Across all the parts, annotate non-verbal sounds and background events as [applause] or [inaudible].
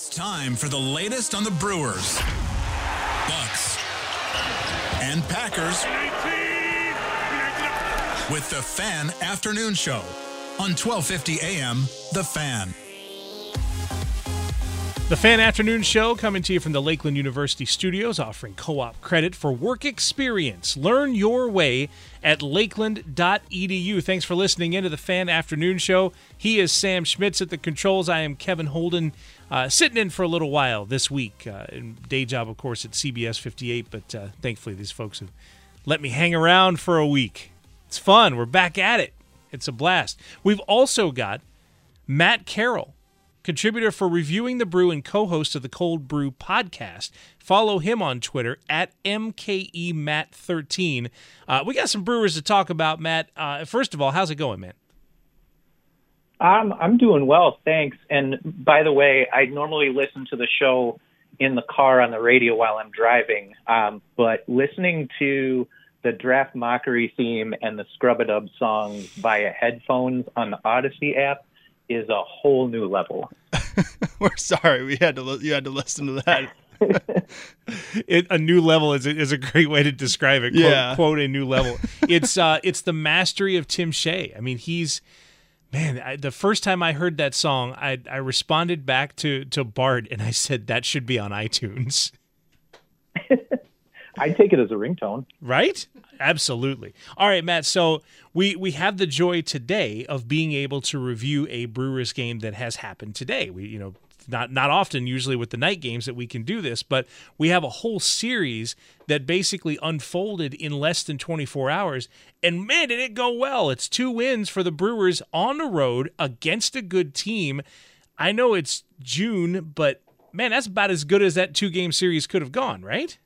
It's time for the latest on the Brewers, Bucks, and Packers with the Fan Afternoon Show on 1250 AM The Fan. The Fan Afternoon Show coming to you from the Lakeland University studios, offering co op credit for work experience. Learn your way at lakeland.edu. Thanks for listening into the Fan Afternoon Show. He is Sam Schmitz at the controls. I am Kevin Holden, uh, sitting in for a little while this week. Uh, day job, of course, at CBS 58, but uh, thankfully these folks have let me hang around for a week. It's fun. We're back at it. It's a blast. We've also got Matt Carroll contributor for Reviewing the Brew and co host of the Cold Brew podcast. Follow him on Twitter at MKEMatt13. Uh, we got some brewers to talk about, Matt. Uh, first of all, how's it going, man? I'm I'm doing well, thanks. And by the way, I normally listen to the show in the car on the radio while I'm driving, um, but listening to the draft mockery theme and the scrub a dub song via headphones on the Audacy app is a whole new level. [laughs] We're sorry we had to li- you had to listen to that. [laughs] it, a new level is a, is a great way to describe it. Quote, Yeah. quote a new level. It's uh, it's the mastery of Tim Shea. I mean, he's man. I, the first time I heard that song, I I responded back to to Bart and I said that should be on iTunes. [laughs] I take it as a ringtone. Right? Absolutely. All right, Matt. So we we have the joy today of being able to review a Brewers game that has happened today. We you know not not often usually with the night games that we can do this, but we have a whole series that basically unfolded in less than 24 hours. And man, did it go well. It's two wins for the Brewers on the road against a good team. I know it's June, but man, that's about as good as that two game series could have gone, right?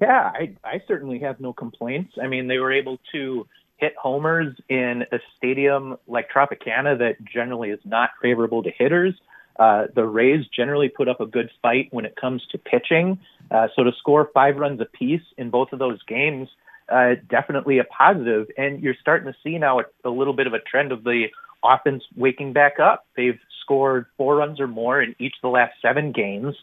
Yeah, I, I certainly have no complaints. I mean, they were able to hit homers in a stadium like Tropicana that generally is not favorable to hitters. Uh, the Rays generally put up a good fight when it comes to pitching. Uh, so to score five runs apiece in both of those games, uh, definitely a positive. And you're starting to see now a, a little bit of a trend of the offense waking back up. They've scored four runs or more in each of the last seven games,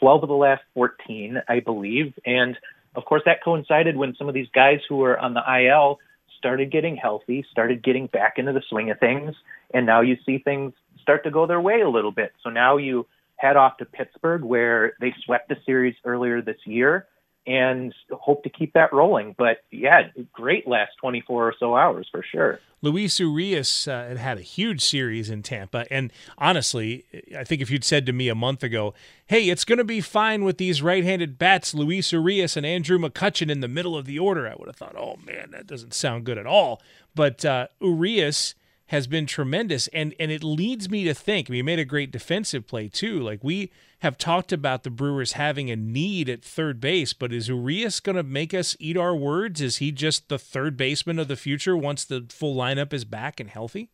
12 of the last 14, I believe. And of course, that coincided when some of these guys who were on the IL started getting healthy, started getting back into the swing of things, and now you see things start to go their way a little bit. So now you head off to Pittsburgh, where they swept the series earlier this year, and hope to keep that rolling. But yeah, great last 24 or so hours for sure. Luis Urias uh, had a huge series in Tampa, and honestly, I think if you'd said to me a month ago, "Hey, it's going to be fine with these right-handed bats, Luis Urias and Andrew McCutchen in the middle of the order," I would have thought, "Oh man, that doesn't sound good at all." But uh, Urias has been tremendous, and and it leads me to think. Mean, made a great defensive play too. Like we have talked about the Brewers having a need at third base, but is Urias going to make us eat our words? Is he just the third baseman of the future once the full lineup is back and healthy?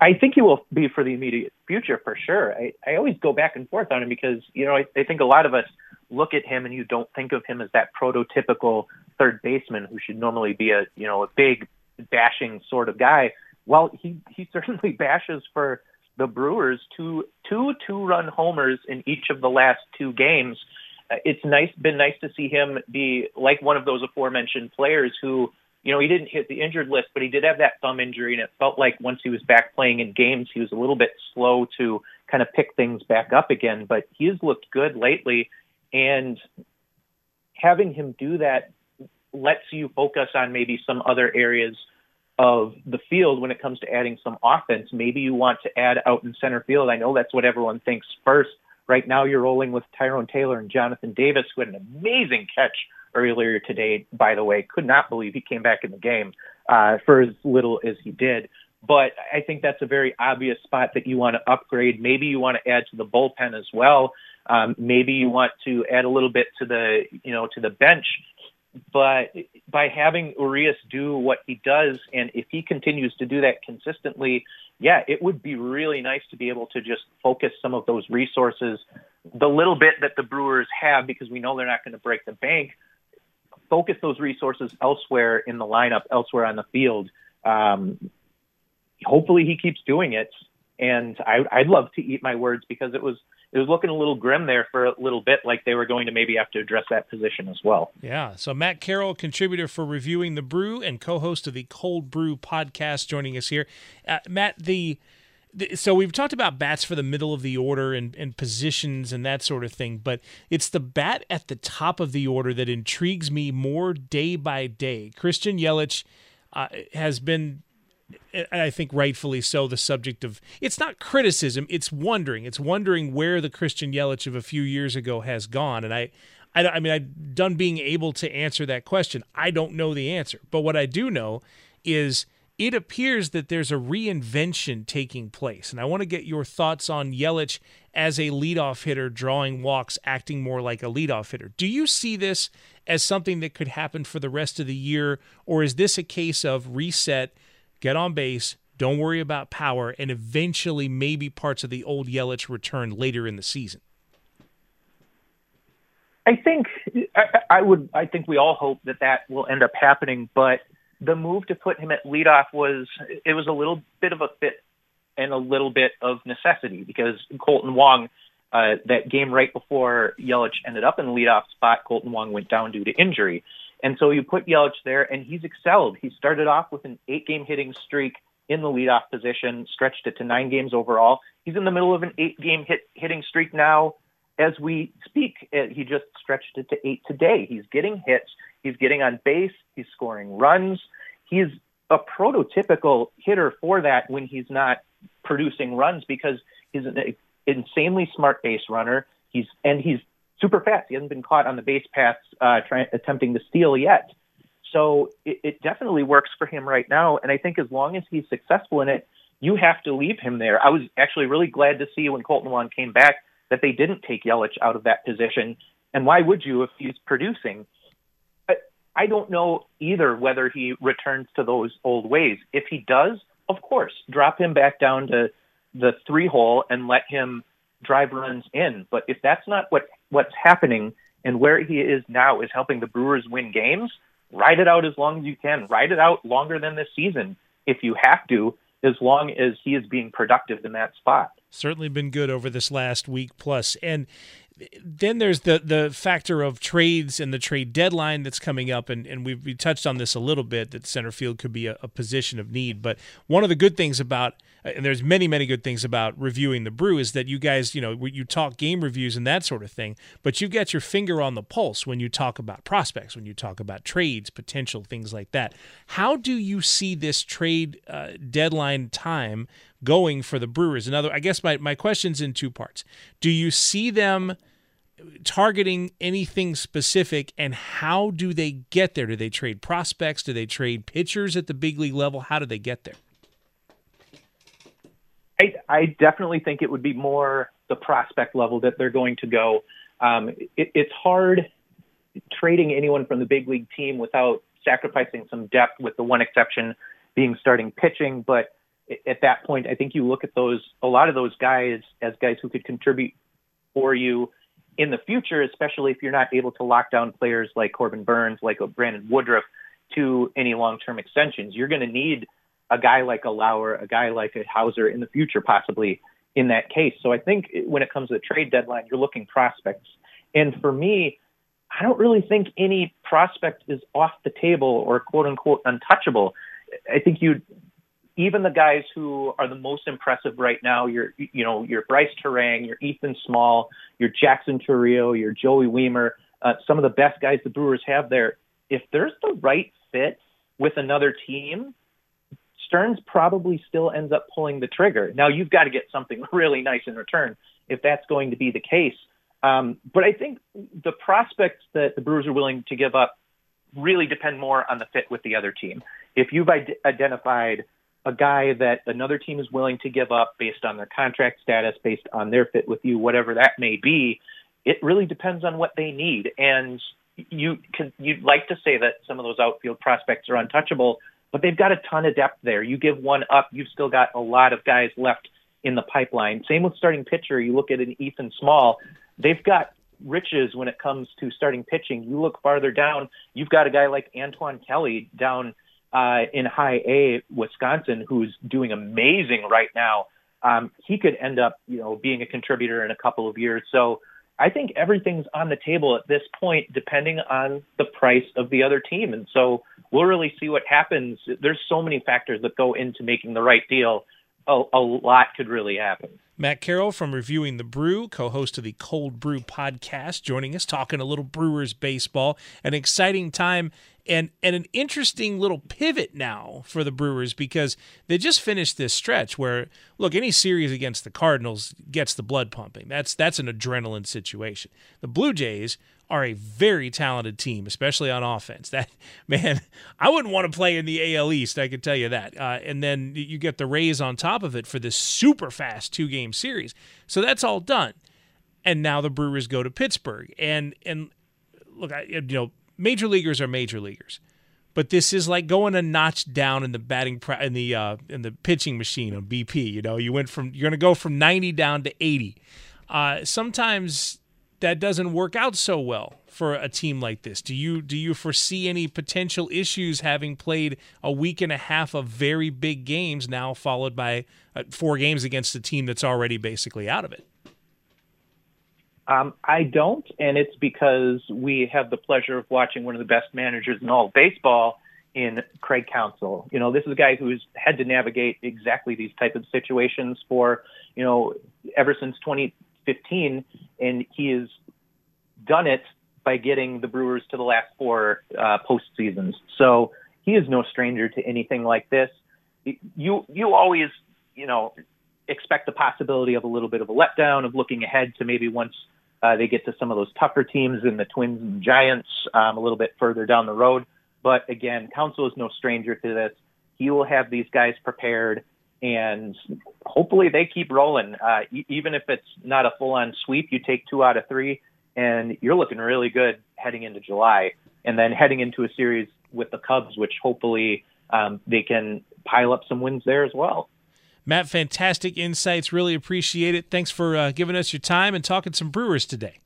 I think he will be for the immediate future for sure. I, I always go back and forth on him because, you know, I, I think a lot of us look at him and you don't think of him as that prototypical third baseman who should normally be a, you know, a big bashing sort of guy. Well, he, he certainly [laughs] bashes for the Brewers two, two two run homers in each of the last two games. Uh, it's nice, been nice to see him be like one of those aforementioned players who you know, he didn't hit the injured list, but he did have that thumb injury, and it felt like once he was back playing in games, he was a little bit slow to kind of pick things back up again. But he's looked good lately, and having him do that lets you focus on maybe some other areas of the field when it comes to adding some offense. Maybe you want to add out in center field. I know that's what everyone thinks first. Right now, you're rolling with Tyrone Taylor and Jonathan Davis, who had an amazing catch earlier today, by the way. Could not believe he came back in the game uh, for as little as he did. But I think that's a very obvious spot that you want to upgrade. Maybe you want to add to the bullpen as well. Um, maybe you want to add a little bit to the, you know, to the bench. But by having Urias do what he does, and if he continues to do that consistently, yeah, it would be really nice to be able to just focus some of those resources, the little bit that the Brewers have, because we know they're not going to break the bank, focus those resources elsewhere in the lineup, elsewhere on the field. Um, hopefully, he keeps doing it, and I, I'd love to eat my words because it was it was looking a little grim there for a little bit, like they were going to maybe have to address that position as well. Yeah. So Matt Carroll, contributor for reviewing the Brew and co-host of the Cold Brew podcast, joining us here. Uh, Matt, the so we've talked about bats for the middle of the order and, and positions and that sort of thing, but it's the bat at the top of the order that intrigues me more day by day. Christian Yelich uh, has been, I think rightfully so, the subject of it's not criticism, it's wondering. It's wondering where the Christian Yelich of a few years ago has gone, and I. I, I mean, I've done being able to answer that question. I don't know the answer, but what I do know is it appears that there's a reinvention taking place. And I want to get your thoughts on Yelich as a leadoff hitter, drawing walks, acting more like a leadoff hitter. Do you see this as something that could happen for the rest of the year, or is this a case of reset, get on base, don't worry about power, and eventually maybe parts of the old Yelich return later in the season? I think I, I would. I think we all hope that that will end up happening, but the move to put him at leadoff was it was a little bit of a fit and a little bit of necessity because Kolten Wong, uh, that game right before Yelich ended up in the leadoff spot, Kolten Wong went down due to injury. And so you put Yelich there, and he's excelled. He started off with an eight game hitting streak in the leadoff position, stretched it to nine games overall. He's in the middle of an eight game hit, hitting streak now as we speak. Uh, he just stretched it to eight today. He's getting hits. He's getting on base. He's scoring runs. He's a prototypical hitter for that when he's not producing runs because he's an insanely smart base runner. He's and he's super fast. He hasn't been caught on the base paths uh, attempting to steal yet. So it, it definitely works for him right now. And I think as long as he's successful in it, you have to leave him there. I was actually really glad to see when Kolten Wong came back that they didn't take Yelich out of that position. And why would you if he's producing? I don't know either whether he returns to those old ways. If he does, of course, drop him back down to the three hole and let him drive runs in. But if that's not what what's happening and where he is now is helping the Brewers win games, ride it out as long as you can. Ride it out longer than this season if you have to, as long as he is being productive in that spot. Certainly been good over this last week plus. And then there's the the factor of trades and the trade deadline that's coming up, and, and we've we touched on this a little bit that center field could be a, a, position of need. But one of the good things about and there's many many good things about reviewing the brew is that you guys you know you talk game reviews and that sort of thing, but you've got your finger on the pulse when you talk about prospects, when you talk about trades, potential things like that. How do you see this trade uh, deadline time? going for the Brewers? Another, I guess my, my question's in two parts. Do you see them targeting anything specific and how do they get there? Do they trade prospects? Do they trade pitchers at the big league level? How do they get there? I, I definitely think it would be more the prospect level that they're going to go. Um, it, it's hard trading anyone from the big league team without sacrificing some depth, with the one exception being starting pitching. But at that point, I think you look at those a lot of those guys as guys who could contribute for you in the future, especially if you're not able to lock down players like Corbin Burnes, like Brandon Woodruff, to any long-term extensions. You're going to need a guy like a Lauer, a guy like a Houser in the future, possibly in that case. So I think when it comes to the trade deadline, you're looking prospects. And for me, I don't really think any prospect is off the table or quote unquote untouchable. I think you even the guys who are the most impressive right now, your you know your Brice Turang, your Ethan Small, your Jackson Chourio, your Joey Wiemer, uh, some of the best guys the Brewers have there. If there's the right fit with another team, Stearns probably still ends up pulling the trigger. Now you've got to get something [laughs] really nice in return if that's going to be the case. Um, but I think the prospects that the Brewers are willing to give up really depend more on the fit with the other team. If you've identified a guy that another team is willing to give up based on their contract status, based on their fit with you, whatever that may be, it really depends on what they need. And you can you'd like to say that some of those outfield prospects are untouchable, but they've got a ton of depth there. You give one up, you've still got a lot of guys left in the pipeline. Same with starting pitcher. You look at an Ethan Small, they've got riches when it comes to starting pitching. You look farther down, you've got a guy like Antoine Kelly down uh, in High A, Wisconsin, who's doing amazing right now. Um, he could end up, you know, being a contributor in a couple of years. So I think everything's on the table at this point, depending on the price of the other team. And so we'll really see what happens. There's so many factors that go into making the right deal. A, a lot could really happen. Matt Carroll from Reviewing the Brew, co host of the Cold Brew podcast, joining us, talking a little Brewers baseball. An exciting time and and an interesting little pivot now for the Brewers because they just finished this stretch where look any series against the Cardinals gets the blood pumping. That's that's an adrenaline situation. The Blue Jays are a very talented team, especially on offense. [laughs] That man, I wouldn't want to play in the AL East. I can tell you that. Uh, and then you get the Rays on top of it for this super fast two game series. So that's all done. And now the Brewers go to Pittsburgh, and and look, I, you know major leaguers are major leaguers, but this is like going a notch down in the batting in the uh, in the pitching machine on BP. You know, you went from you're going to go from 90 down to 80. Uh, sometimes that doesn't work out so well for a team like this. Do you do you foresee any potential issues having played a week and a half of very big games now, followed by uh, four games against a team that's already basically out of it? Um, I don't, and it's because we have the pleasure of watching one of the best managers in all of baseball in Craig Counsell. You know, this is a guy who's had to navigate exactly these type of situations for, you know, ever since 2015, and he has done it by getting the Brewers to the last four uh, postseasons. So he is no stranger to anything like this. You you always you know expect the possibility of a little bit of a letdown of looking ahead to maybe once uh, they get to some of those tougher teams in the Twins and Giants um, a little bit further down the road. But again, Counsell is no stranger to this. He will have these guys prepared, and hopefully they keep rolling. Uh, e- even if it's not a full-on sweep, you take two out of three, and you're looking really good heading into July, and then heading into a series with the Cubs, which hopefully um, they can pile up some wins there as well. Matt, fantastic insights. Really appreciate it. Thanks for uh, giving us your time and talking some Brewers today.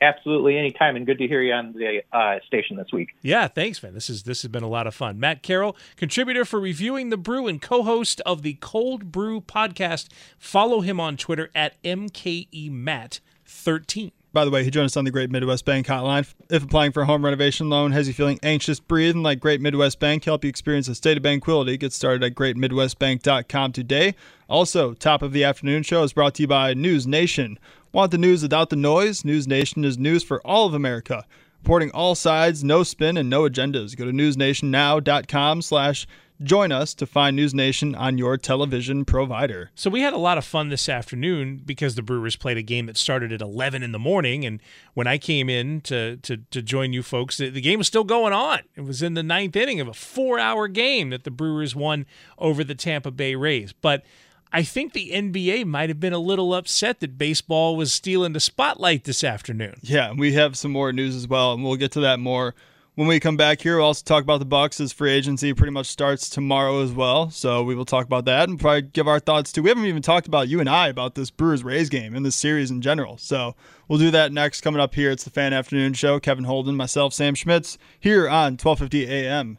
Absolutely, anytime, and good to hear you on the uh, station this week. Yeah, thanks, man. This is this has been a lot of fun. Matt Carroll, contributor for reviewing the brew and co-host of the Cold Brew podcast. Follow him on Twitter at mkemat13. By the way, he joined us on the Great Midwest Bank hotline. If applying for a home renovation loan has you feeling anxious, breathing like Great Midwest Bank help you experience a state of tranquility, get started at greatmidwestbank.com today. Also, top of the afternoon show is brought to you by News Nation. Want the news without the noise? News Nation is news for all of America. Reporting all sides, no spin, and no agendas. Go to newsnationnow.com slash Join us to find News Nation on your television provider. So we had a lot of fun this afternoon because the Brewers played a game that started at 11 in the morning, and when I came in to to, to join you folks, the, the game was still going on. It was in the ninth inning of a four-hour game that the Brewers won over the Tampa Bay Rays, but. I think the NBA might have been a little upset that baseball was stealing the spotlight this afternoon. Yeah, we have some more news as well, and we'll get to that more when we come back here, we'll also talk about the Bucks as free agency pretty much starts tomorrow as well. So we will talk about that and probably give our thoughts too. We haven't even talked about you and I about this Brewers Rays game and this series in general. So we'll do that next coming up here. It's the Fan Afternoon Show. Kevin Holden, myself, Sam Schmitz, here on 1250 AM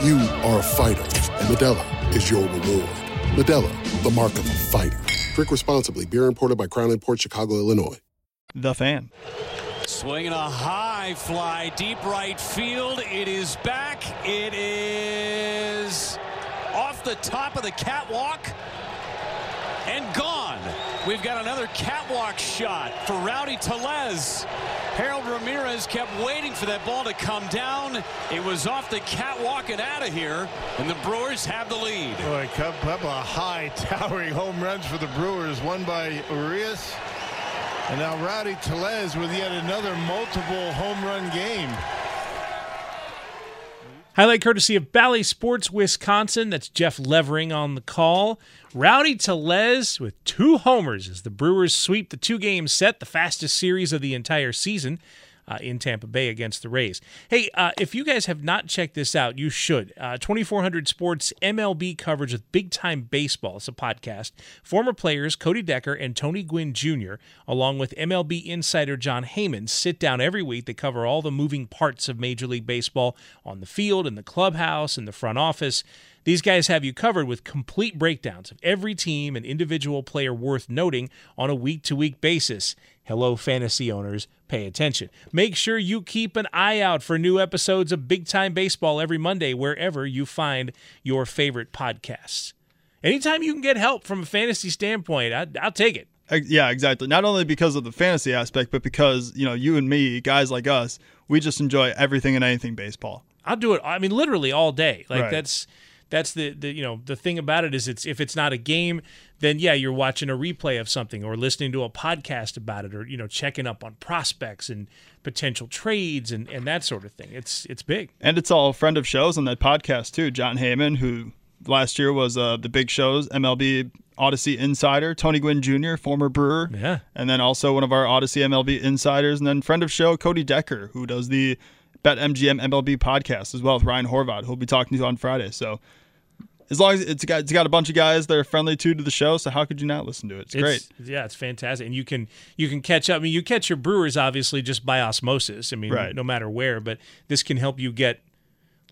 You are a fighter, and Modelo is your reward. Modelo, the mark of a fighter. Drink responsibly. Beer imported by Crown Port Chicago, Illinois. The fan. Swinging a high fly, deep right field. It is back. It is off the top of the catwalk and gone. We've got another catwalk shot for Rowdy Tellez. Harold Ramirez kept waiting for that ball to come down. It was off the catwalk and out of here, and the Brewers have the lead. Boy, a couple of high [laughs] towering home runs for the Brewers, one by Urias, and now Rowdy Tellez with yet another multiple home run game. Highlight courtesy of Bally Sports Wisconsin. That's Jeff Levering on the call. Rowdy Tellez with two homers as the Brewers sweep the two game set, the fastest series of the entire season. Uh, in Tampa Bay against the Rays. Hey, uh, if you guys have not checked this out, you should. Uh, 2400 Sports MLB coverage with Big Time Baseball. It's a podcast. Former players Cody Decker and Tony Gwynn Jr., along with MLB insider Jon Heyman, sit down every week. They cover all the moving parts of Major League Baseball on the field, in the clubhouse, in the front office. These guys have you covered with complete breakdowns of every team and individual player worth noting on a week to week basis. Hello, fantasy owners, pay attention. Make sure you keep an eye out for new episodes of Big Time Baseball every Monday, wherever you find your favorite podcasts. Anytime you can get help from a fantasy standpoint, I, will take it. Yeah, exactly. Not only because of the fantasy aspect, but because, you know, you and me, guys like us, we just enjoy everything and anything baseball. I'll do it, I mean, literally all day. Like, Right. that's that's the, the you know the thing about it is it's if it's not a game then yeah you're watching a replay of something or listening to a podcast about it or you know checking up on prospects and potential trades and, and that sort of thing it's it's big And it's all friend of shows on that podcast too. Jon Heyman, who last year was uh, the big shows MLB Audacy insider. Tony Gwynn Jr., former Brewer, yeah, and then also one of our Audacy MLB insiders, and then friend of show Cody Decker, who does the Bet MGM MLB podcast as well with Ryan Horvat, who'll be talking to on Friday. So as long as it's got it's got a bunch of guys that are friendly too to the show, so how could you not listen to it? It's, great. yeah it's fantastic and you can you can catch up i mean you catch your brewers obviously just by osmosis i mean Right. no matter where but this can help you get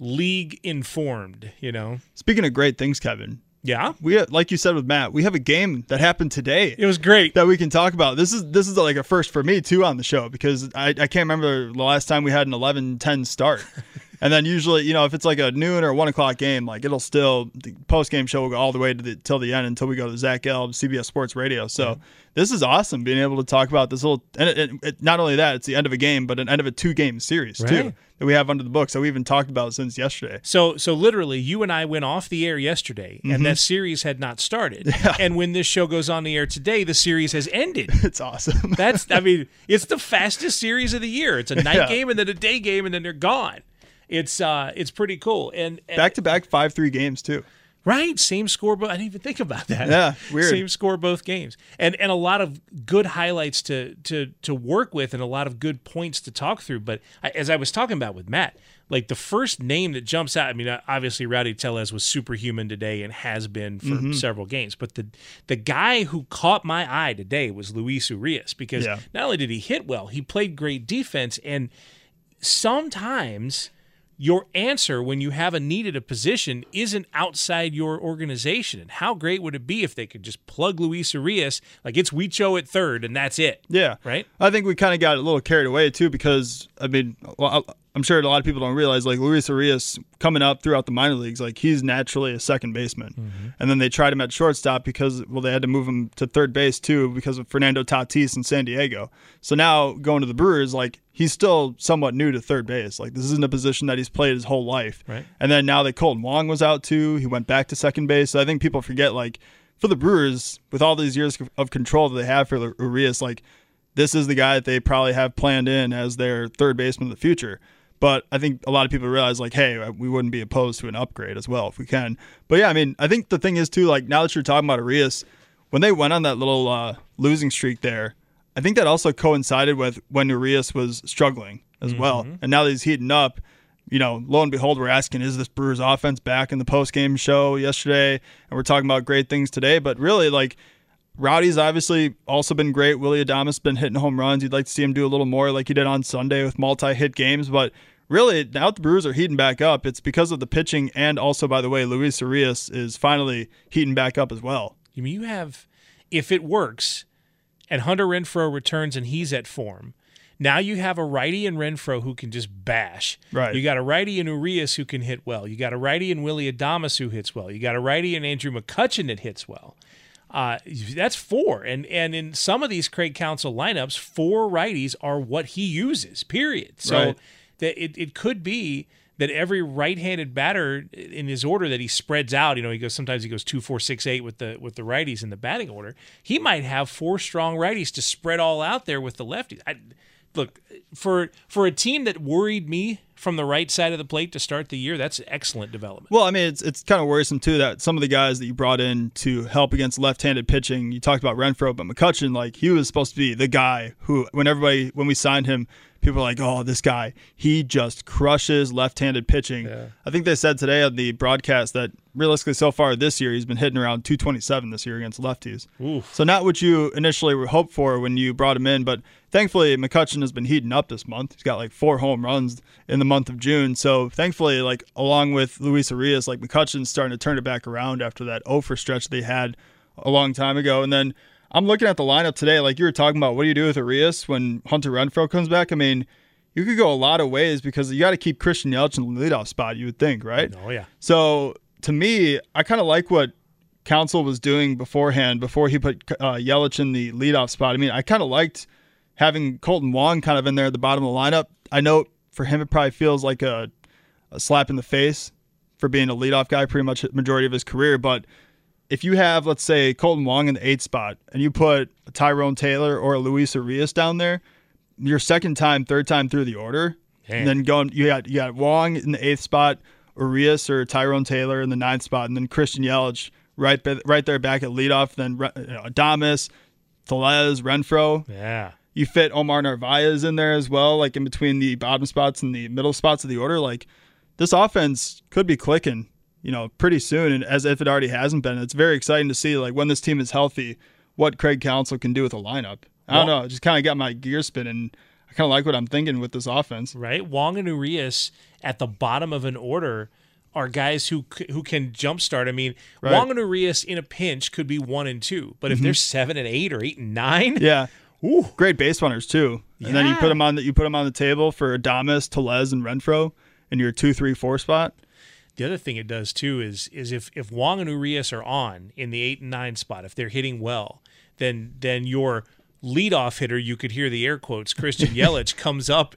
league informed you know Speaking of great things, Kevin. Yeah, we like you said with Matt, we have a game that happened today. It was great that we can talk about. This is this is like a first for me too on the show because I, I can't remember the last time we had an 11-10 start. [laughs] and then usually, you know, if it's like a noon or one o'clock game, like it'll still the post game show will go all the way to the till the end until we go to Zach Gelb, CBS Sports Radio. So this is awesome being able to talk about this little and it, it, it- not only that it's the end of a game, but an end of a two game series too that we have under the books that we even talked about since yesterday. So so literally, you and I went off the air yesterday, Mhm. and that series had not started. [laughs] And when this show goes on the air today, the series has ended. [laughs] It's awesome. That's I [laughs] mean, it's the fastest series of the year. It's a night Yeah. game and then a day game, and then they're gone. It's uh, it's pretty cool. And, Back to back five three games too. Right, same score. But I didn't even think about that. Yeah, weird. Same score both games, and and a lot of good highlights to to to work with, and a lot of good points to talk through. But I, as I was talking about with Matt, like the first name that jumps out. I mean, obviously Rowdy Tellez was superhuman today and has been for Mhm. several games. But the the guy who caught my eye today was Luis Urias because Yeah. not only did he hit well, he played great defense, and sometimes your answer when you have a needed a position isn't outside your organization. And how great would it be if they could just plug Luis Urias like it's Huicho at third and that's it? Yeah. Right? I think we kind of got a little carried away too because I mean, well, I- I'm sure a lot of people don't realize like Luis Arias coming up throughout the minor leagues, like he's naturally a second baseman, Mm-hmm. and then they tried him at shortstop because well they had to move him to third base too because of Fernando Tatis in San Diego. So now going to the Brewers, like he's still somewhat new to third base. Like this isn't a position that he's played his whole life. Right. And then now that Kolten Wong was out too, he went back to second base. So I think people forget like for the Brewers, with all these years of control that they have for Urias, like this is the guy that they probably have planned in as their third baseman of the future. But I think a lot of people realize like, hey, we wouldn't be opposed to an upgrade as well if we can. But yeah, I mean, I think the thing is too, like now that you're talking about Arias, when they went on that little uh, losing streak there, I think that also coincided with when Urias was struggling as well. Mhm. And now that he's heating up, you know, lo and behold, we're asking, is this Brewers offense back in the post game show yesterday? And we're talking about great things today. But really, like, Rowdy's obviously also been great. Willy Adames been hitting home runs. You'd like to see him do a little more like he did on Sunday with multi hit games. But really, now the Brewers are heating back up, it's because of the pitching. And also, by the way, Luis Arias is finally heating back up as well. I mean, you have, if it works, and Hunter Renfroe returns and he's at form. Now you have a righty in Renfroe who can just bash. Right. You got a righty in Urias who can hit well. You got a righty in Willy Adames who hits well. You got a righty in Andrew McCutchen that hits well. Uh, that's four, and and in some of these Craig Counsell lineups, four righties are what he uses. Period. So Right. that it, it could be that every right-handed batter in his order that he spreads out, you know, he goes sometimes he goes two, four, six, eight with the with the righties in the batting order. He might have four strong righties to spread all out there with the lefties. I, look for for a team that worried me from the right side of the plate to start the year. That's excellent development. Well, I mean, it's it's kind of worrisome too that some of the guys that you brought in to help against left-handed pitching. You talked about Renfroe, but McCutchen, like he was supposed to be the guy who, when everybody when we signed him, people were like, "Oh, this guy, he just crushes left-handed pitching." I think they said today on the broadcast that realistically, so far this year, he's been hitting around 227 this year against lefties. So not what you initially hoped for when you brought him in, but thankfully McCutchen has been heating up this month. He's got like four home runs in the month of June. So thankfully, like along with Luis Arias, like McCutchen's starting to turn it back around after that over stretch they had a long time ago. And then I'm looking at the lineup today, like you were talking about, what do you do with Arias when Hunter Renfroe comes back? I mean, you could go a lot of ways because you got to keep Christian Yelich in the leadoff spot, you would think, right? Oh yeah. So to me, I kind of like what Counsell was doing beforehand, before he put uh, Yelich in the leadoff spot. I mean, I kind of liked having Kolten Wong kind of in there at the bottom of the lineup. I know for him, it probably feels like a, a slap in the face for being a leadoff guy pretty much the majority of his career. But if you have, let's say, Kolten Wong in the eighth spot and you put a Tyrone Taylor or a Luis Arias down there, your second time, third time through the order, Man. and then going, you got you got Wong in the eighth spot, Urias or Tyrone Taylor in the ninth spot, and then Christian Yelich right right there back at leadoff. Then you know, Adames, Tellez, Renfroe. Yeah. You fit Omar Narvaez in there as well, like in between the bottom spots and the middle spots of the order. Like this offense could be clicking, you know, pretty soon, and as if it already hasn't been. It's very exciting to see, like when this team is healthy, what Craig Counsell can do with a lineup. I don't Well- know, it just kind of got my gears spinning. I kind of like what I'm thinking with this offense. right? Wong and Urias at the bottom of an order are guys who who can jumpstart. I mean, Right. Wong and Urias in a pinch could be one and two, but if Mhm. they're seven and eight or eight and nine, Yeah. Great base runners too. And then you put them on the you put them on the table for Adames, Tellez, and Renfroe in your two, three, four spot. The other thing it does too is is if if Wong and Urias are on in the eight and nine spot, if they're hitting well, then then your leadoff hitter, you could hear the air quotes, Christian [laughs] Yelich comes up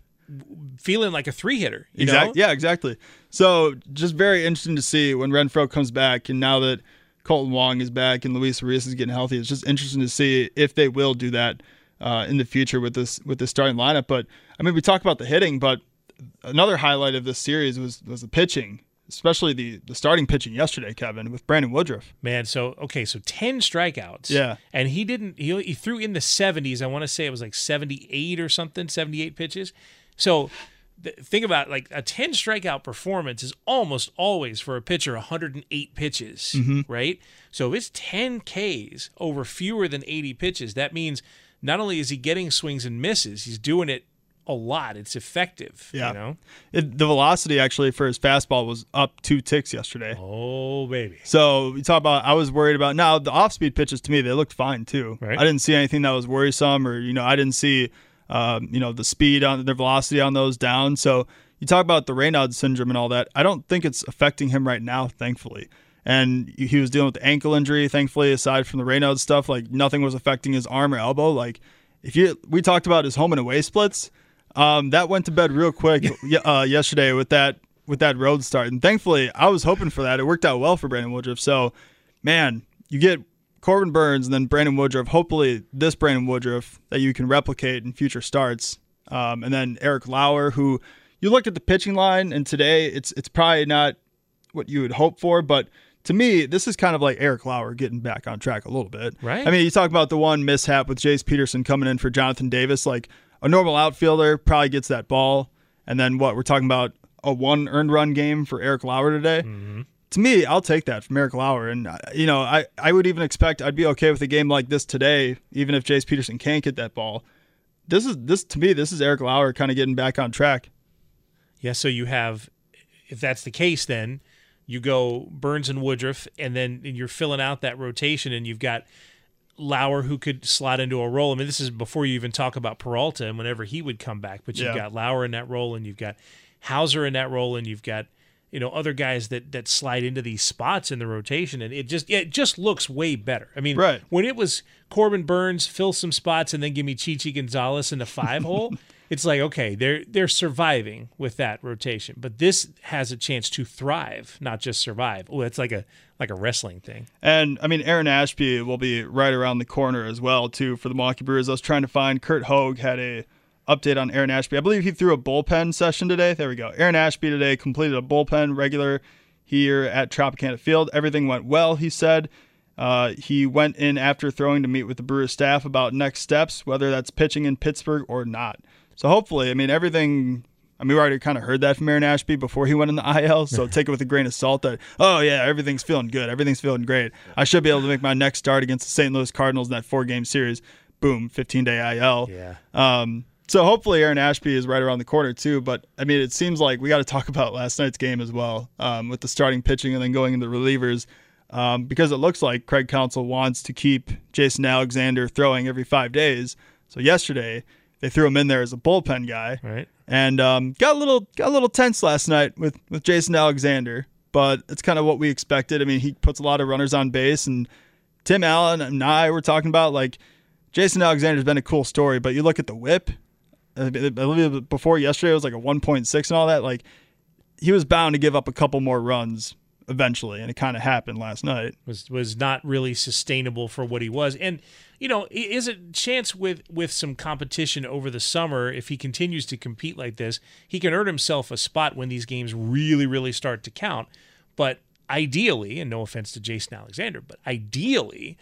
feeling like a three hitter. You know? Exactly. Yeah, exactly. So just very interesting to see when Renfroe comes back, and now that Kolten Wong is back and Luis Urias is getting healthy, it's just interesting to see if they will do that uh, in the future with this with this starting lineup. But I mean, we talk about the hitting, but another highlight of this series was was the pitching. especially the the starting pitching yesterday, Kevin, with Brandon Woodruff. Man, so okay, so ten strikeouts. Yeah. and he didn't. He, he threw in the seventies. I want to say it was like seventy eight or something, seventy eight pitches. So th- think about like a ten strikeout performance is almost always for a pitcher one hundred and eight pitches, Mhm. right? So if it's ten Ks over fewer than eighty pitches, that means not only is he getting swings and misses, he's doing it a lot. It's effective. Yeah. You know. It, the velocity actually for his fastball was up two ticks yesterday. Oh baby. So you talk about I was worried about now the off speed pitches to me they looked fine too. Right. I didn't see anything that was worrisome or you know I didn't see um, you know the speed on the velocity on those down. So you talk about the Raynaud syndrome and all that. I don't think it's affecting him right now, thankfully. And he was dealing with the ankle injury, thankfully. Aside from the Raynaud stuff, like nothing was affecting his arm or elbow. Like if you we talked about his home and away splits, um, that went to bed real quick [laughs] uh, yesterday with that with that road start. And thankfully, I was hoping for that. It worked out well for Brandon Woodruff. So, man, you get Corbin Burnes and then Brandon Woodruff. Hopefully, this Brandon Woodruff that you can replicate in future starts. Um, and then Eric Lauer, who you look at the pitching line, and today it's it's probably not what you would hope for, but to me, this is kind of like Eric Lauer getting back on track a little bit. Right. I mean, you talk about the one mishap with Jace Peterson coming in for Jonathan Davis. Like a normal outfielder probably gets that ball, and then what? We're talking about a one earned run game for Eric Lauer today. To me, I'll take that from Eric Lauer, and uh, you know, I I would even expect I'd be okay with a game like this today, even if Jace Peterson can't get that ball. This is this to me, this is Eric Lauer kind of getting back on track. Yeah, so you have, if that's the case, then you go Burnes and Woodruff, and then you're filling out that rotation, and you've got Lauer who could slot into a role. I mean, this is before you even talk about Peralta and whenever he would come back, but you've Yeah. got Lauer in that role, and you've got Houser in that role, and you've got you know other guys that that slide into these spots in the rotation, and it just it just looks way better. I mean, Right. when it was Corbin Burnes fill some spots and then give me Chichi Gonzalez in the five hole, [laughs] it's like okay, they're they're surviving with that rotation, but this has a chance to thrive, not just survive. Oh, it's like a like a wrestling thing. And I mean, Aaron Ashby will be right around the corner as well too for the Milwaukee Brewers. I was trying to find Curt Hogg had a update on Aaron Ashby. I believe he threw a bullpen session today. There we go. Aaron Ashby today completed a bullpen regular here at Tropicana Field. Everything went well, he said. Uh, he went in after throwing to meet with the Brewers staff about next steps, whether that's pitching in Pittsburgh or not. So hopefully, I mean, everything. I mean, we already kind of heard that from Aaron Ashby before he went in the IL, so [laughs] take it with a grain of salt that, oh, yeah, everything's feeling good. Everything's feeling great. I should be able to make my next start against the St. Louis Cardinals in that four game series. Boom, 15 day IL. Yeah. Um, so hopefully Aaron Ashby is right around the corner too. But I mean, it seems like we got to talk about last night's game as well, um, with the starting pitching and then going into relievers, um, because it looks like Craig Counsell wants to keep Jason Alexander throwing every five days. So yesterday they threw him in there as a bullpen guy, Right. and um, got a little got a little tense last night with with Jason Alexander. But it's kind of what we expected. I mean, he puts a lot of runners on base, and Tim Allen and I were talking about like Jason Alexander's been a cool story, but you look at the whip. Before yesterday it was like a 1.6 and all that. Like he was bound to give up a couple more runs eventually, and it kind of happened last night. was was not really sustainable for what he was. And you know, is a chance with with some competition over the summer if he continues to compete like this, he can earn himself a spot when these games really really start to count. But ideally, and no offense to Jason Alexander, but ideally.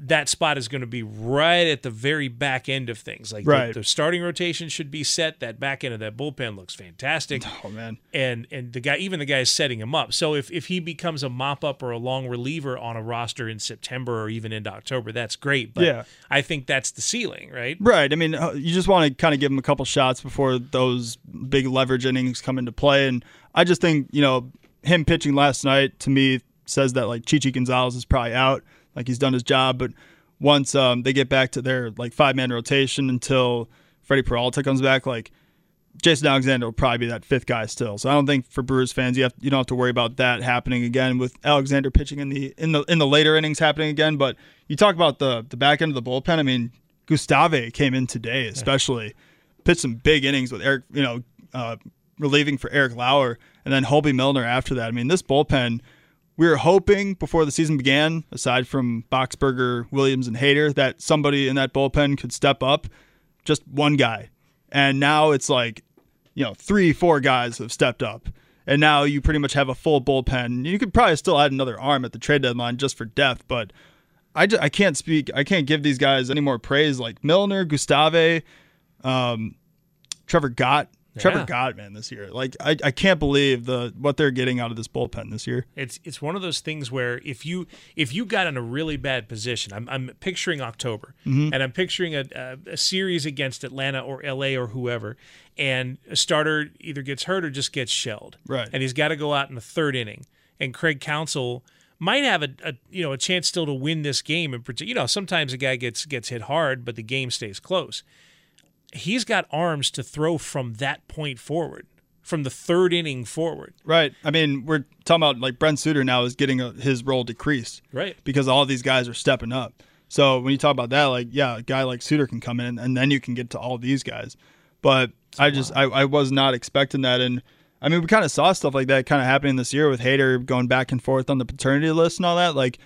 That spot is going to be right at the very back end of things. Like the- Right. the, starting rotation should be set. That back end of that bullpen looks fantastic [laughs] Oh man, and and the guy even the guy is setting him up. So if if he becomes a mop up or a long reliever on a roster in September or even into October, that's great. But Yeah. I think that's the ceiling, right? right? I mean, uh, you just want to kind of give him a couple shots before those big leverage innings come into play, and I just think you know him pitching last night to me says that like Chichi Gonzalez is probably out, like he's done his job, but once um, they get back to their like five man rotation until Freddy Peralta comes back, like Jason Alexander will probably be that fifth guy still. So I don't think for Brewers fans you have you don't have to worry about that happening again with Alexander pitching in the in the in the later innings happening again. But you talk about the the back end of the bullpen. I mean, Gustave came in today, especially pitched some big innings with Eric, you know, uh, relieving for Eric Lauer, and then Hoby Milner after that. I mean, this bullpen. We were hoping before the season began, aside from Boxberger, Williams, and Hader, that somebody in that bullpen could step up. Just one guy, and now it's like, you know, three, four guys have stepped up, and now you pretty much have a full bullpen. You could probably still add another arm at the trade deadline just for depth, but I, just, I can't speak. I can't give these guys any more praise. Like Milner, Gustave, um, Trevor Gott. Trevor. Gott, this year. Like I, I can't believe the what they're getting out of this bullpen this year. It's it's one of those things where if you if you got in a really bad position, I'm I'm picturing October, Mhm. and I'm picturing a, a a series against Atlanta or LA or whoever, and a starter either gets hurt or just gets shelled, Right. And he's got to go out in the third inning, and Craig Counsell might have a, a you know a chance still to win this game. And you know sometimes a guy gets gets hit hard, but the game stays close. He's got arms to throw from that point forward, from the third inning forward. Right. I mean, we're talking about like Brent Suter now is getting a, his role decreased. Right. Because all these guys are stepping up. So when you talk about that, like, yeah, a guy like Suter can come in and then you can get to all these guys. But I just, I, I was not expecting that. And I mean, we kind of saw stuff like that kind of happening this year with Hader going back and forth on the paternity list and all that. Like,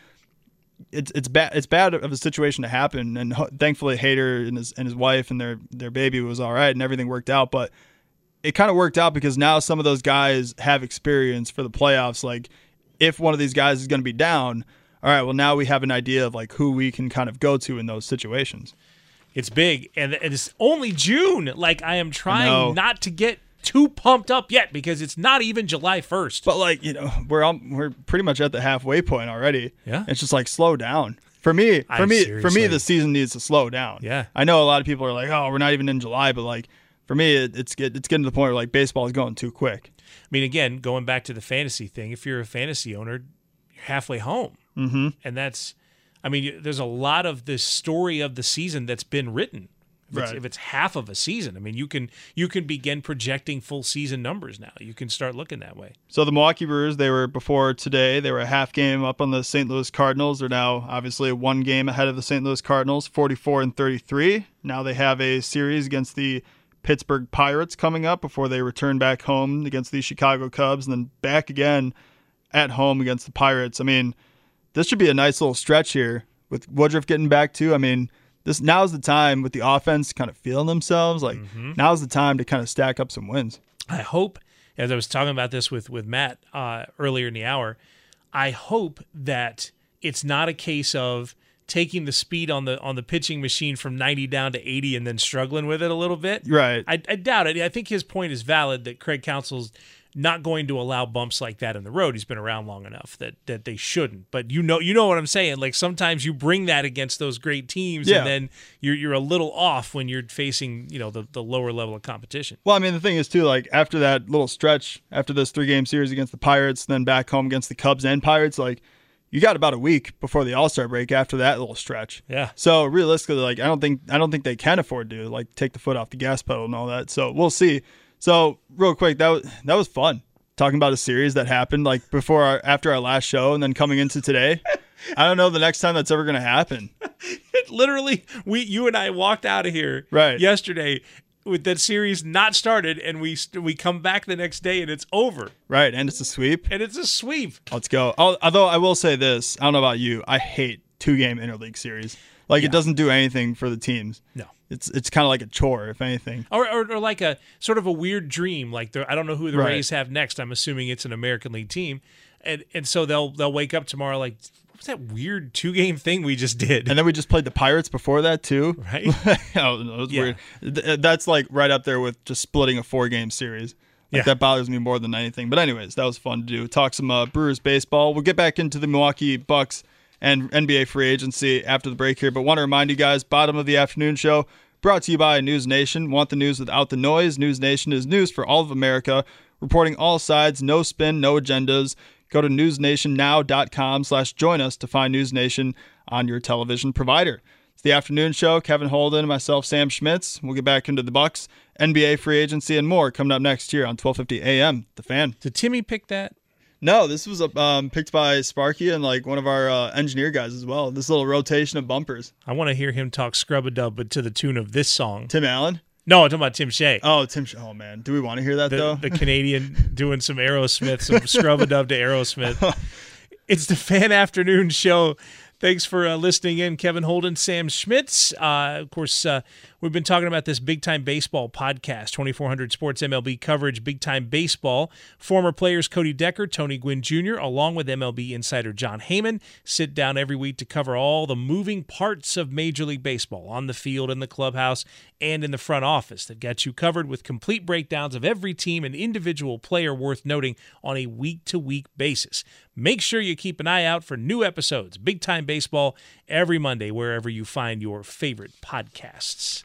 it's it's bad it's bad of a situation to happen. And ho- thankfully Hader and his and his wife and their their baby was all right and everything worked out. But it kind of worked out because now some of those guys have experience for the playoffs. Like if one of these guys is going to be down all right well now we have an idea of like who we can kind of go to in those situations. It's big, and it's only June. Like I am trying not to get too pumped up yet because it's not even July first. But like you know, we're all, we're pretty much at the halfway point already. Yeah. it's just like slow down. For me, for I- me, for me, the season needs to slow down. Yeah. I know a lot of people are like, "Oh, we're not even in July," but like for me, it, it's get, it's getting to the point where like baseball is going too quick. I mean, again, going back to the fantasy thing, if you're a fantasy owner, you're halfway home, Mm-hmm. and that's, I mean, there's a lot of the story of the season that's been written. If, it's, if it's half of a season, I mean, you can you can begin projecting full season numbers now. You can start looking that way. So the Milwaukee Brewers, they were before today, they were a half game up on the St. Louis Cardinals. They're now obviously one game ahead of the St. Louis Cardinals, 44 and 33. Now they have a series against the Pittsburgh Pirates coming up before they return back home against the Chicago Cubs and then back again at home against the Pirates. I mean, this should be a nice little stretch here with Woodruff getting back too. I mean, this now's the time with the offense kind of feeling themselves. Like now's the time to kind of stack up some wins. I hope, as I was talking about this with with Matt uh, earlier in the hour, I hope that it's not a case of taking the speed on the on the pitching machine from 90 down to 80 and then struggling with it a little bit. Right. I, I doubt it. I think his point is valid that Craig Counsell's not going to allow bumps like that in the road. He's been around long enough that that they shouldn't. But you know you know what I'm saying. Like sometimes you bring that against those great teams Yeah. and then you're you're a little off when you're facing, you know, the, the lower level of competition. Well, I mean, the thing is too, like after that little stretch, after this three game series against the Pirates, then back home against the Cubs and Pirates, like you got about a week before the All Star break after that little stretch. Yeah. So realistically, like I don't think I don't think they can afford to like take the foot off the gas pedal and all that. So we'll see. So real quick, that was that was fun talking about a series that happened like before our after our last show and then coming into today. I don't know the next time that's ever gonna happen. it [laughs] literally we you and I walked out of here Right. yesterday with that series not started and we we come back the next day and it's over Right, and it's a sweep. and it's a sweep. Let's go. Although I will say this, I don't know about you. I hate two game interleague series. Like it doesn't do anything for the teams. No. It's it's kind of like a chore, if anything. Or, or, or like a sort of a weird dream. Like the, I don't know who the Right. Rays have next. I'm assuming it's an American League team, and and so they'll they'll wake up tomorrow like what's that weird two game thing we just did? And then we just played the Pirates before that too. [laughs] Right. I don't know, was Yeah. weird. Th- That's like right up there with just splitting a four game series. Like Yeah. that bothers me more than anything. But anyways, that was fun to do. Talk some uh, Brewers baseball. We'll get back into the Milwaukee Bucks and NBA free agency after the break here. But want to remind you guys, bottom of the afternoon show brought to you by News Nation. Want the news without the noise? News Nation is news for all of America, reporting all sides, no spin, no agendas. Go to newsnationnow.com slash join us to find News Nation on your television provider. It's the afternoon show. Kevin Holden myself, Sam Schmitz. We'll get back into the Bucks, NBA free agency, and more coming up next year on 1250 AM. The Fan. Did Timmy pick that? No, this was um, picked by Sparky and like one of our uh, engineer guys as well. This little rotation of bumpers. I want to hear him talk scrub a dub, but to the tune of this song. Tim Allen. No, I'm talking about Tim Shea. Oh, Tim. Sh- Oh man, do we want to hear that the, though? the Canadian [laughs] doing some Aerosmith, some scrub a dub to Aerosmith. [laughs] It's the Fan Afternoon Show. Thanks for uh, listening in, Kevin Holden, Sam Schmitz. Uh, of course, uh, We've been talking about this Big Time Baseball podcast, 2400 Sports MLB coverage, Big Time Baseball. Former players Cody Decker, Tony Gwynn Jr., along with MLB insider Jon Heyman, sit down every week to cover all the moving parts of Major League Baseball on the field, in the clubhouse, and in the front office that got you covered with complete breakdowns of every team and individual player worth noting on a week to week basis. Make sure you keep an eye out for new episodes, Big Time Baseball, every Monday, wherever you find your favorite podcasts.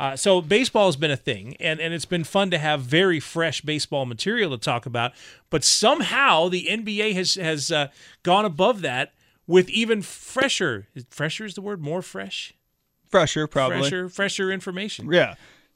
Uh, so baseball has been a thing, and, and it's been fun to have very fresh baseball material to talk about. But somehow the NBA has has uh, gone above that with even fresher. Fresher is the word more fresh. Fresher, probably. Fresher, fresher information. Yeah.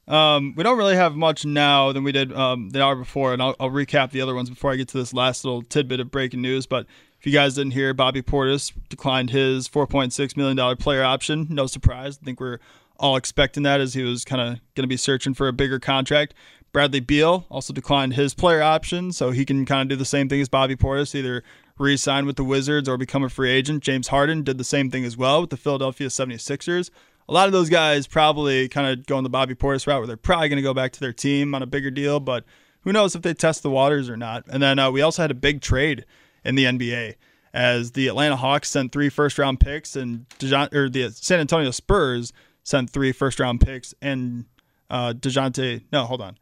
Um, we don't really have much now than we did um, the hour before, and I'll, I'll, recap the other ones before I get to this last little tidbit of breaking news. But if you guys didn't hear, Bobby Portis declined his $4.6 million player option. No surprise. I think we're all expecting that as he was kind of going to be searching for a bigger contract. Bradley Beal also declined his player option, so he can kind of do the same thing as Bobby Portis, either re sign with the Wizards or become a free agent. James Harden did the same thing as well with the Philadelphia 76ers. A lot of those guys probably kind of going the Bobby Portis route where they're probably going to go back to their team on a bigger deal, but who knows if they test the waters or not. And then uh, we also had a big trade in the NBA as the Atlanta Hawks sent three first round picks and or the San Antonio Spurs sent three first round picks, and uh, Dejounte. No, hold on.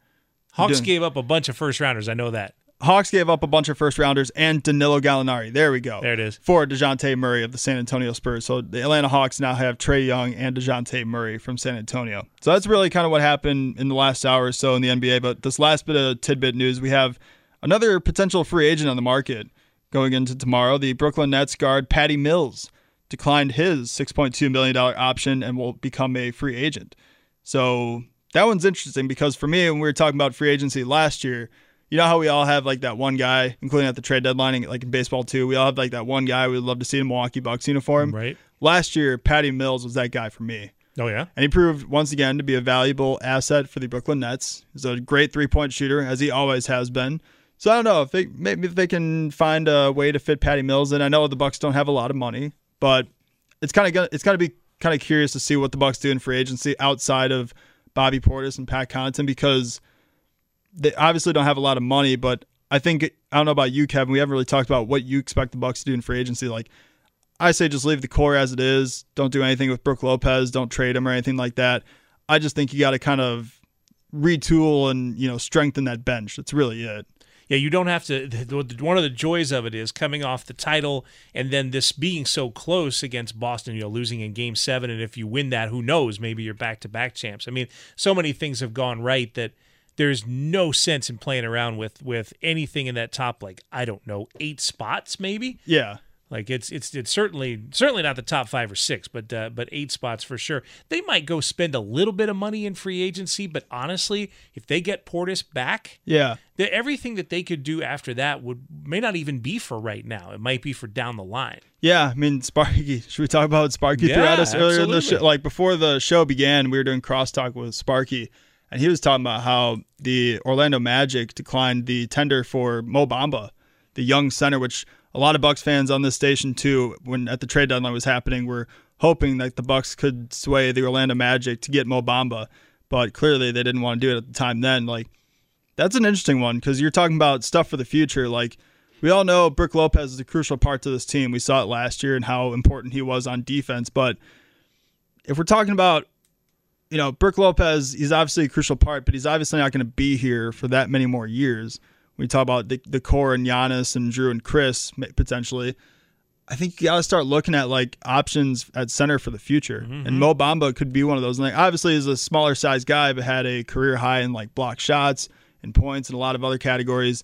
Hawks doing, gave up a bunch of first rounders. I know that. Hawks gave up a bunch of first rounders and Danilo Gallinari. There we go. There it is. For DeJounte Murray of the San Antonio Spurs. So the Atlanta Hawks now have Trae Young and DeJounte Murray from San Antonio. So that's really kind of what happened in the last hour or so in the NBA. But this last bit of tidbit news, we have another potential free agent on the market going into tomorrow. The Brooklyn Nets guard Patty Mills declined his $6.2 million option and will become a free agent. So that one's interesting because for me, when we were talking about free agency last year, you know how we all have like that one guy, including at the trade deadline, like in baseball too, we all have like that one guy we would love to see in Milwaukee Bucks uniform. Right. Last year, Patty Mills was that guy for me. Oh yeah. And he proved once again to be a valuable asset for the Brooklyn Nets. He's a great three point shooter, as he always has been. So I don't know if they maybe if they can find a way to fit Patty Mills in. I know the Bucks don't have a lot of money, but it's kind of gonna it's gonna be kind of curious to see what the Bucks do in free agency outside of Bobby Portis and Pat Connaughton because they obviously don't have a lot of money. But I think I don't know about you, Kevin. We haven't really talked about what you expect the Bucks to do in free agency. Like I say, just leave the core as it is. Don't do anything with Brook Lopez. Don't trade him or anything like that. I just think you got to kind of retool and you know strengthen that bench. That's really it yeah, you don't have to. One of the joys of it is coming off the title and then this being so close against Boston, you know, losing in game seven. And if you win that, who knows? Maybe you're back to back champs. I mean, so many things have gone right that there's no sense in playing around with with anything in that top, like, I don't know, eight spots maybe? Yeah. Like it's it's it's certainly certainly not the top five or six, but uh, but eight spots for sure. They might go spend a little bit of money in free agency, but honestly, if they get Portis back, yeah, the, everything that they could do after that would may not even be for right now. It might be for down the line. Yeah, I mean Sparky. [laughs] Should we talk about Sparky yeah, throughout us earlier the show? Like before the show began, we were doing crosstalk with Sparky, and he was talking about how the Orlando Magic declined the tender for Mo Bamba, the young center, which a lot of Bucks fans on this station too, when at the trade deadline was happening, were hoping that the Bucks could sway the Orlando Magic to get Mo Bamba, but clearly they didn't want to do it at the time. Then, like, that's an interesting one because you're talking about stuff for the future. Like, we all know Brook Lopez is a crucial part to this team. We saw it last year and how important he was on defense. But if we're talking about, you know, Brook Lopez, he's obviously a crucial part, but he's obviously not going to be here for that many more years we talk about the, the core and Giannis and Drew and Chris potentially. I think you got to start looking at like options at center for the future. Mm-hmm. And Mo Bamba could be one of those. And like obviously, he's a smaller size guy, but had a career high in like block shots and points and a lot of other categories.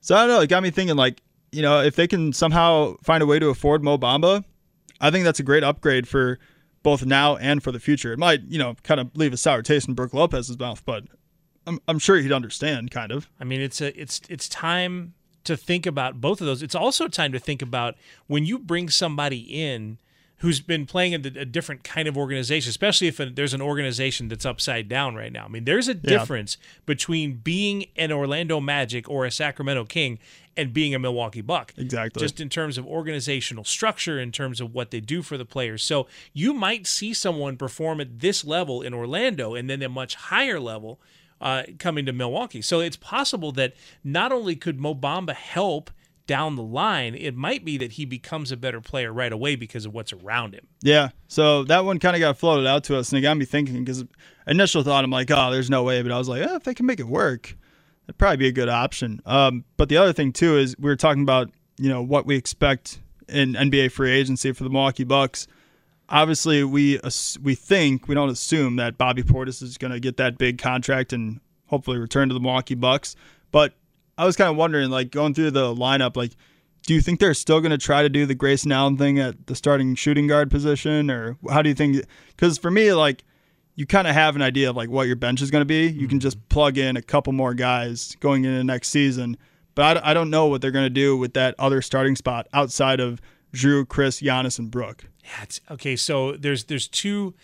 So I don't know. It got me thinking like, you know, if they can somehow find a way to afford Mo Bamba, I think that's a great upgrade for both now and for the future. It might, you know, kind of leave a sour taste in Brook Lopez's mouth, but I'm, I'm sure he'd understand, kind of. I mean, it's a it's it's time to think about both of those. It's also time to think about when you bring somebody in who's been playing in a different kind of organization, especially if there's an organization that's upside down right now. I mean, there's a difference between being an Orlando Magic or a Sacramento King and being a Milwaukee Buck. Exactly. Just in terms of organizational structure, in terms of what they do for the players. So you might see someone perform at this level in Orlando and then a much higher level uh, coming to Milwaukee. So it's possible that not only could Mo Bamba help down the line, it might be that he becomes a better player right away because of what's around him. Yeah. So that one kind of got floated out to us, and it got me thinking because initial thought, I'm like, oh, there's no way. But I was like, if they can make it work, that'd probably be a good option. Um, but the other thing, too, is we were talking about, you know, what we expect in NBA free agency for the Milwaukee Bucks. Obviously, we we think we don't assume that Bobby Portis is going to get that big contract and hopefully return to the Milwaukee Bucks. But I was kind of wondering, like going through the lineup, like, do you think they're still going to try to do the Grayson Allen thing at the starting shooting guard position, or how do you think? Because for me, like, you kind of have an idea of like what your bench is going to be. You can mm-hmm. just plug in a couple more guys going into next season, but I, I don't know what they're going to do with that other starting spot outside of Drew, Chris, Giannis, and Brook. Yeah, it's, okay. So there's there's two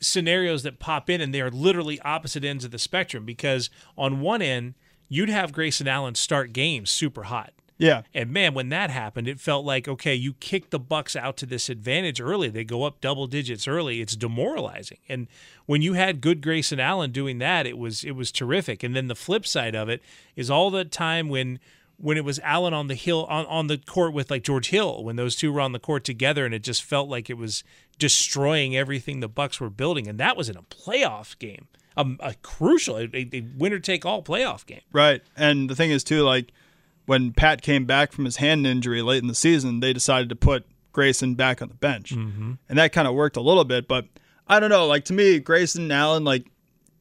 scenarios that pop in, and they are literally opposite ends of the spectrum. Because on one end you'd have Grayson Allen start games super hot. Yeah. And man, when that happened, it felt like okay, you kick the Bucks out to this advantage early. They go up double digits early. It's demoralizing. And when you had good Grayson Allen doing that, it was it was terrific. And then the flip side of it is all the time when when it was Allen on the hill on, on the court with like George Hill, when those two were on the court together and it just felt like it was destroying everything the Bucks were building. And that was in a playoff game a, a crucial, a, a winner take all playoff game. Right. And the thing is, too, like when Pat came back from his hand injury late in the season, they decided to put Grayson back on the bench. Mm-hmm. And that kind of worked a little bit. But I don't know. Like to me, Grayson Allen, like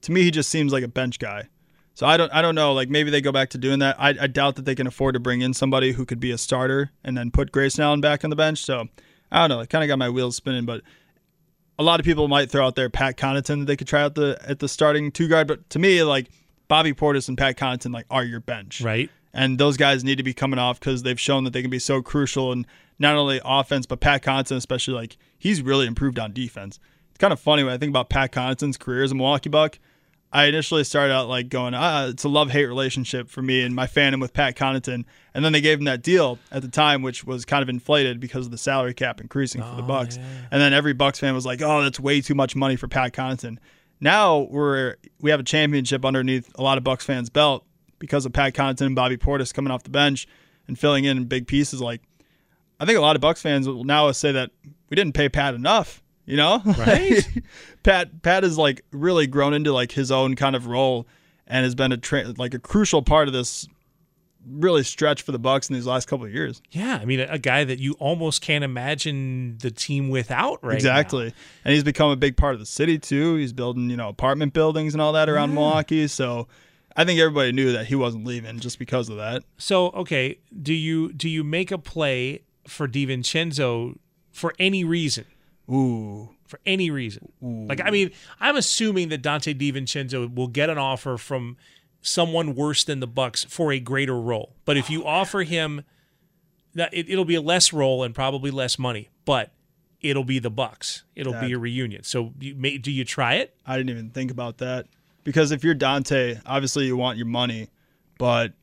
to me, he just seems like a bench guy. So I don't, I don't know. Like maybe they go back to doing that. I, I doubt that they can afford to bring in somebody who could be a starter and then put Grayson Allen back on the bench. So I don't know. It kind of got my wheels spinning. But a lot of people might throw out there Pat Connaughton that they could try out the at the starting two guard, but to me, like Bobby Portis and Pat Connaughton like are your bench, right? And those guys need to be coming off because they've shown that they can be so crucial in not only offense but Pat Connaughton, especially like he's really improved on defense. It's kind of funny when I think about Pat Connaughton's career as a Milwaukee Buck. I initially started out like going, ah, it's a love hate relationship for me and my fandom with Pat Connaughton. And then they gave him that deal at the time, which was kind of inflated because of the salary cap increasing for the Oh, Bucks. yeah. And then every Bucks fan was like, oh, that's way too much money for Pat Connaughton. Now we're we have a championship underneath a lot of Bucks fans' belt because of Pat Connaughton and Bobby Portis coming off the bench and filling in big pieces. Like, I think a lot of Bucks fans will now say that we didn't pay Pat enough. You know, [laughs] Right. Pat Pat has like really grown into like his own kind of role and has been a tra- like a crucial part of this really stretch for the Bucks in these last couple of years. Yeah, I mean, a, a guy that you almost can't imagine the team without right exactly. And he's become a big part of the city too. He's building, you know, apartment buildings and all that around Milwaukee. So I think everybody knew that he wasn't leaving just because of that. So, okay, do you do you make a play for DiVincenzo for any reason? Ooh. For any reason. Like I mean, I'm assuming that Donte DiVincenzo will get an offer from someone worse than the Bucks for a greater role. But if you oh, offer him that it, it'll be a less role and probably less money, but it'll be the Bucks. It'll be a reunion. So you may, do you try it? I didn't even think about that because if you're Donte, obviously you want your money, but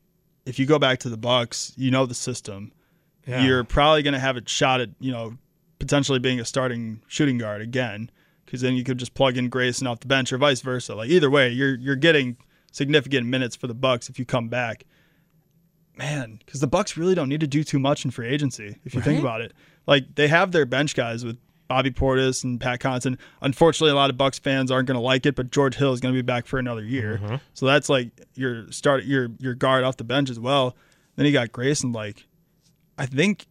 if you go back to the Bucks, you know the system. Yeah. You're probably going to have a shot at you know potentially being a starting shooting guard again, because then you could just plug in Grayson off the bench or vice versa. Like either way, you're you're getting significant minutes for the Bucks if you come back. Man, because the Bucks really don't need to do too much in free agency if you think about it. Like they have their bench guys with Bobby Portis and Pat Connaughton. Unfortunately, a lot of Bucks fans aren't going to like it, but George Hill is going to be back for another year. Mm-hmm. So that's like your start, your your guard off the bench as well. Then you got Grayson. Like, I think,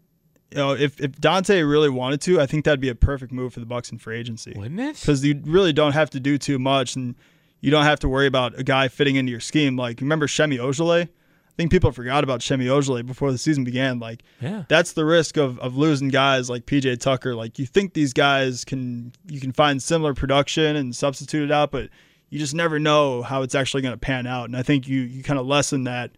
you know, if if Donte really wanted to, I think that'd be a perfect move for the Bucks in free agency. Wouldn't it? Because you really don't have to do too much, and you don't have to worry about a guy fitting into your scheme. Like, remember Semi Ojeleye? I think people forgot about Semi Ojeleye before the season began. Like, Yeah. that's the risk of, of losing guys like PJ Tucker. Like, you think these guys can you can find similar production and substitute it out, but you just never know how it's actually going to pan out. And I think you you kind of lessen that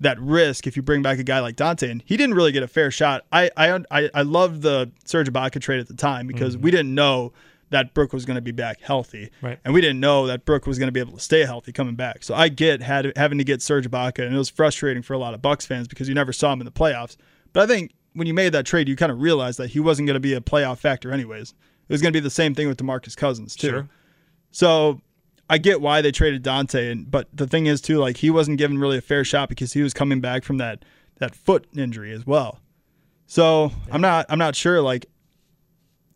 that risk if you bring back a guy like Donte, and he didn't really get a fair shot. I I I, I loved the Serge Ibaka trade at the time because mm-hmm. we didn't know that Brook was going to be back healthy, Right. and we didn't know that Brook was going to be able to stay healthy coming back. So I get had having to get Serge Ibaka, and it was frustrating for a lot of Bucks fans because you never saw him in the playoffs. But I think when you made that trade, you kind of realized that he wasn't going to be a playoff factor anyways. It was going to be the same thing with DeMarcus Cousins too. Sure. So I get why they traded Donte, and but the thing is too, like he wasn't given really a fair shot because he was coming back from that that foot injury as well. So I'm not I'm not sure. Like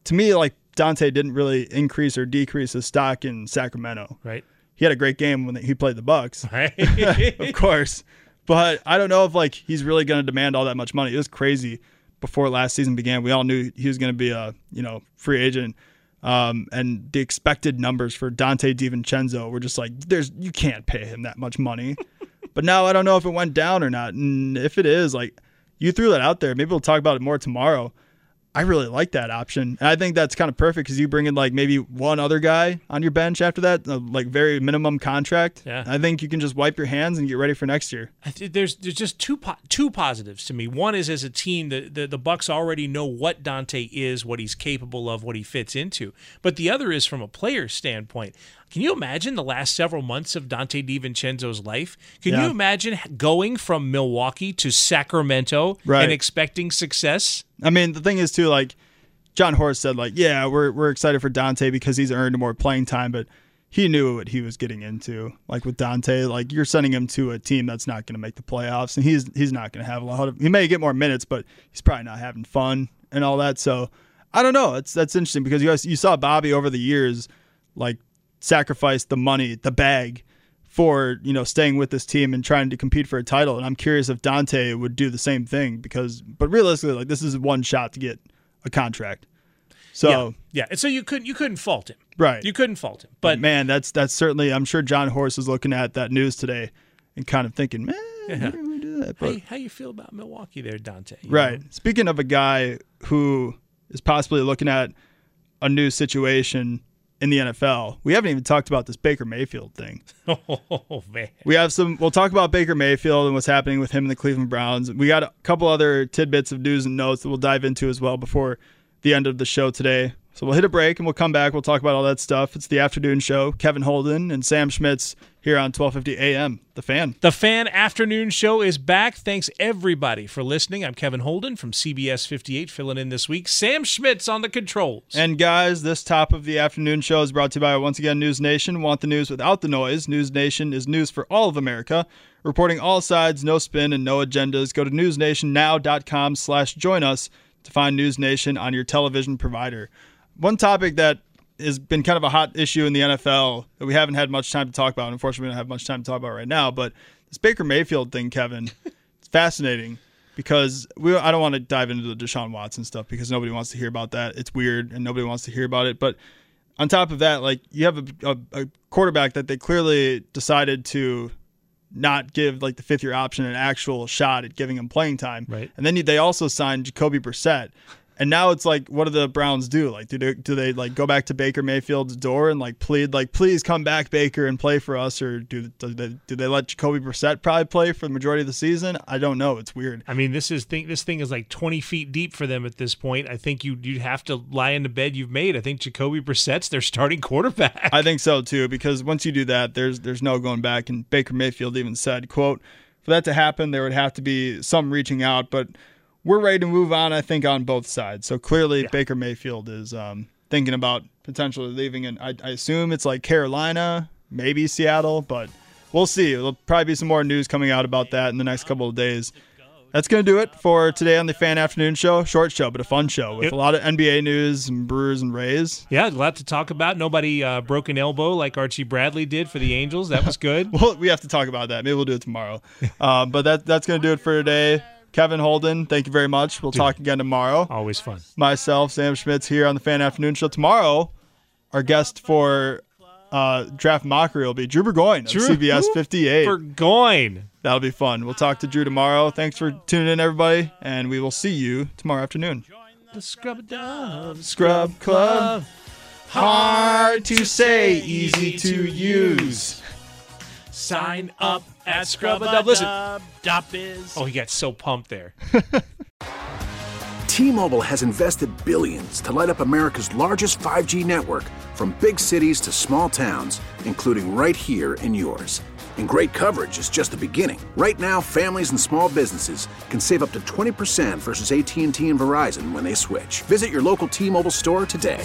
to me, like Donte didn't really increase or decrease his stock in Sacramento. Right. He had a great game when he played the Bucks, [laughs] Right. [laughs] of course. But I don't know if like he's really going to demand all that much money. It was crazy before last season began. We all knew he was going to be a you know free agent, um, and the expected numbers for Donte DiVincenzo were just like there's you can't pay him that much money. [laughs] but now I don't know if it went down or not, and if it is, like you threw that out there. Maybe we'll talk about it more tomorrow. I really like that option. And I think that's kind of perfect because you bring in like maybe one other guy on your bench after that, uh, like very minimum contract. Yeah. I think you can just wipe your hands and get ready for next year. There's there's just two po- two positives to me. One is as a team, the, the the Bucks already know what Donte is, what he's capable of, what he fits into. But the other is from a player's standpoint. Can you imagine the last several months of Donte DiVincenzo's life? Can Yeah. you imagine going from Milwaukee to Sacramento Right. and expecting success? I mean, the thing is too, like Jon Horst said, like, yeah, we're we're excited for Donte because he's earned more playing time, but he knew what he was getting into. Like with Donte, like you're sending him to a team that's not going to make the playoffs, and he's he's not going to have a lot of. He may get more minutes, but he's probably not having fun and all that. So I don't know. It's that's interesting because you guys you saw Bobby over the years, like sacrifice the money, the bag. For you know staying with this team and trying to compete for a title, and I'm curious if Donte would do the same thing because, but realistically, like this is one shot to get a contract. So yeah, yeah. And so you couldn't you couldn't fault him, right, You couldn't fault him, but man, that's that's certainly. I'm sure Jon Horst is looking at that news today and kind of thinking, man, Yeah. how do that? But, you- how you feel about Milwaukee there, Donte? Right. know? Speaking of a guy who is possibly looking at a new situation in the NFL, we haven't even talked about this Baker Mayfield thing. [laughs] Oh man. We have some. We'll talk about Baker Mayfield and what's happening with him and the Cleveland Browns. We got a couple other tidbits of news and notes that we'll dive into as well before the end of the show today. So we'll hit a break and we'll come back. We'll talk about all that stuff. It's the afternoon show. Kevin Holden and Sam Schmitz here on 1250 AM. The Fan. The Fan Afternoon Show is back. Thanks everybody for listening. I'm Kevin Holden from CBS 58, filling in this week. Sam Schmitz on the controls. And guys, this top of the afternoon show is brought to you by once again News Nation. Want the news without the noise? News Nation is news for all of America, reporting all sides, no spin and no agendas. Go to newsnationnow.com slash join us to find News Nation on your television provider. One topic that has been kind of a hot issue in the NFL that we haven't had much time to talk about. Unfortunately, we don't have much time to talk about right now, but this Baker Mayfield thing, Kevin, [laughs] it's fascinating because we I don't want to dive into the Deshaun Watson stuff because nobody wants to hear about that. It's weird and nobody wants to hear about it. But on top of that, like you have a, a, a quarterback that they clearly decided to not give like the fifth year option an actual shot at giving him playing time. Right. And then they also signed Jacoby Brissett. And now it's like, what do the Browns do? Like, do they do they like go back to Baker Mayfield's door and like plead, like, please come back, Baker, and play for us, or do do they do they let Jacoby Brissett probably play for the majority of the season? I don't know. It's weird. I mean, this is thing. This thing is like 20 feet deep for them at this point. I think you you'd have to lie in the bed you've made. I think Jacoby Brissett's their starting quarterback. I think so too, because once you do that, there's there's no going back. And Baker Mayfield even said, "quote For that to happen, there would have to be some reaching out, but we're ready to move on. I think on both sides. So clearly, Baker Mayfield is um, thinking about potentially leaving, and I, I assume it's like Carolina, maybe Seattle, but we'll see. There'll probably be some more news coming out about that in the next couple of days. That's going to do it for today on the Fan Afternoon Show. Short show, but a fun show with Yep. a lot of NBA news and Brewers and Rays. yeah, a lot to talk about. Nobody uh, broke an elbow like Archie Bradley did for the Angels. That was good. [laughs] Well, we have to talk about that. Maybe we'll do it tomorrow. um, [laughs] but that that's going to do it for today. Kevin Holden, thank you very much. We'll talk again tomorrow. Always fun. Myself, Sam Schmitz, here on the Fan Afternoon Show. Tomorrow, our guest for uh, Draft Mockery will be Drew Burgoyne of Drew CBS 58. Burgoyne. That'll be fun. We'll talk to Drew tomorrow. Thanks for tuning in, everybody, and we will see you tomorrow afternoon. The Scrub Dub Scrub Club. Hard to say, easy to use. Sign up at Scrub-A-Dub. Listen. Dub is. Oh, he got so pumped there. [laughs] T-Mobile has invested billions to light up America's largest 5G network from big cities to small towns, including right here in yours. And great coverage is just the beginning. Right now, families and small businesses can save up to 20% versus AT&T and Verizon when they switch. Visit your local T-Mobile store today.